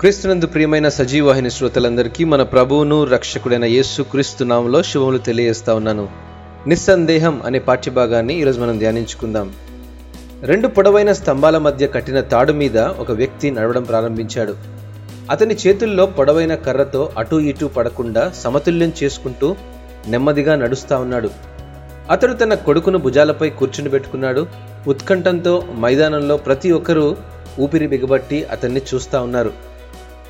క్రీస్తునందు ప్రియమైన సజీవాహిని శ్రోతలందరికీ మన ప్రభువును రక్షకుడైన యేసు క్రీస్తు నామంలో శుభములు తెలియజేస్తా ఉన్నాను. నిస్సందేహం అనే పాఠ్యభాగాన్ని ఈరోజు మనం ధ్యానించుకుందాం. రెండు పొడవైన స్తంభాల మధ్య కట్టిన తాడు మీద ఒక వ్యక్తి నడవడం ప్రారంభించాడు. అతని చేతుల్లో పొడవైన కర్రతో అటూ ఇటూ పడకుండా సమతుల్యం చేసుకుంటూ నెమ్మదిగా నడుస్తా ఉన్నాడు. అతడు తన కొడుకును భుజాలపై కూర్చుని పెట్టుకున్నాడు. ఉత్కంఠంతో మైదానంలో ప్రతి ఒక్కరూ ఊపిరి బిగబట్టి అతన్ని చూస్తా ఉన్నారు.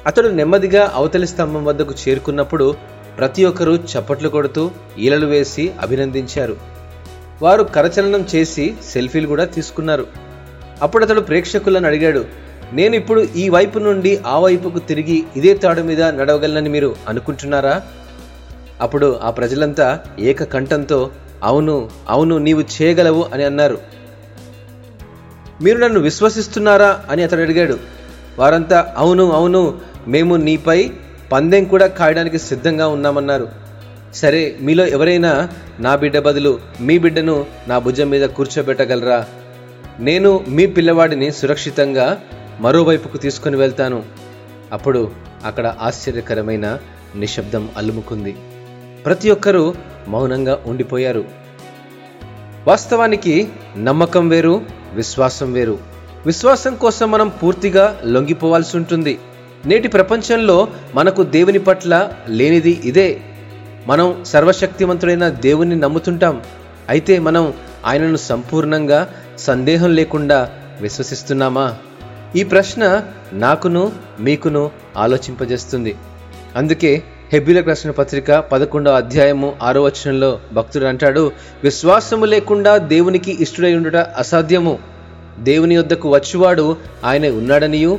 అతడు నెమ్మదిగా అవతలి స్తంభం వద్దకు చేరుకున్నప్పుడు ప్రతి ఒక్కరూ చప్పట్లు కొడుతూ ఈలలు వేసి అభినందించారు. వారు కరచలనం చేసి సెల్ఫీలు కూడా తీసుకున్నారు. అప్పుడు అతడు ప్రేక్షకులను అడిగాడు నేను ఇప్పుడు ఈ వైపు నుండి ఆ వైపుకు తిరిగి ఇదే తాడు మీద నడవగలనని మీరు అనుకుంటున్నారా? అప్పుడు ఆ ప్రజలంతా ఏకకంఠంతో అవును అవును నీవు చేయగలవు అని అన్నారు. మీరు నన్ను విశ్వసిస్తున్నారా? అని అతడు అడిగాడు. వారంతా అవును అవును మేము నీపై పందెం కూడా కాయడానికి సిద్ధంగా ఉన్నామన్నారు. సరే మీలో ఎవరైనా నా బిడ్డ బదులు మీ బిడ్డను నా భుజం మీద కూర్చోబెట్టగలరా? నేను మీ పిల్లవాడిని సురక్షితంగా మరోవైపుకు తీసుకుని వెళ్తాను. అప్పుడు అక్కడ ఆశ్చర్యకరమైన నిశ్శబ్దం అల్లుముకుంది ప్రతి ఒక్కరూ మౌనంగా ఉండిపోయారు. వాస్తవానికి నమ్మకం వేరు విశ్వాసం వేరు. విశ్వాసం కోసం మనం పూర్తిగా లొంగిపోవాల్సి ఉంటుంది. నేటి ప్రపంచంలో మనకు దేవుని పట్ల లేనిది ఇదే. మనం సర్వశక్తివంతుడైన దేవుని నమ్ముతుంటాం. అయితే మనం ఆయనను సంపూర్ణంగా సందేహం లేకుండా విశ్వసిస్తున్నామా? ఈ ప్రశ్న నాకును మీకును ఆలోచింపజేస్తుంది. అందుకే హెబ్బిలకు రాసిన పత్రిక పదకొండవ అధ్యాయము ఆరో వచనంలో భక్తుడు అంటాడు విశ్వాసము లేకుండా దేవునికి ఇష్టడై ఉండుట అసాధ్యము. దేవుని యొద్దకు వచ్చువాడు ఆయన ఉన్నాడనియు?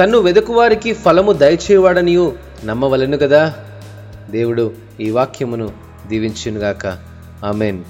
తన్ను వెదకువారికి ఫలము దయచేవాడనియు నమ్మవలను కదా దేవుడు ఈ వాక్యమును దీవించునుగాక. ఆమెన్.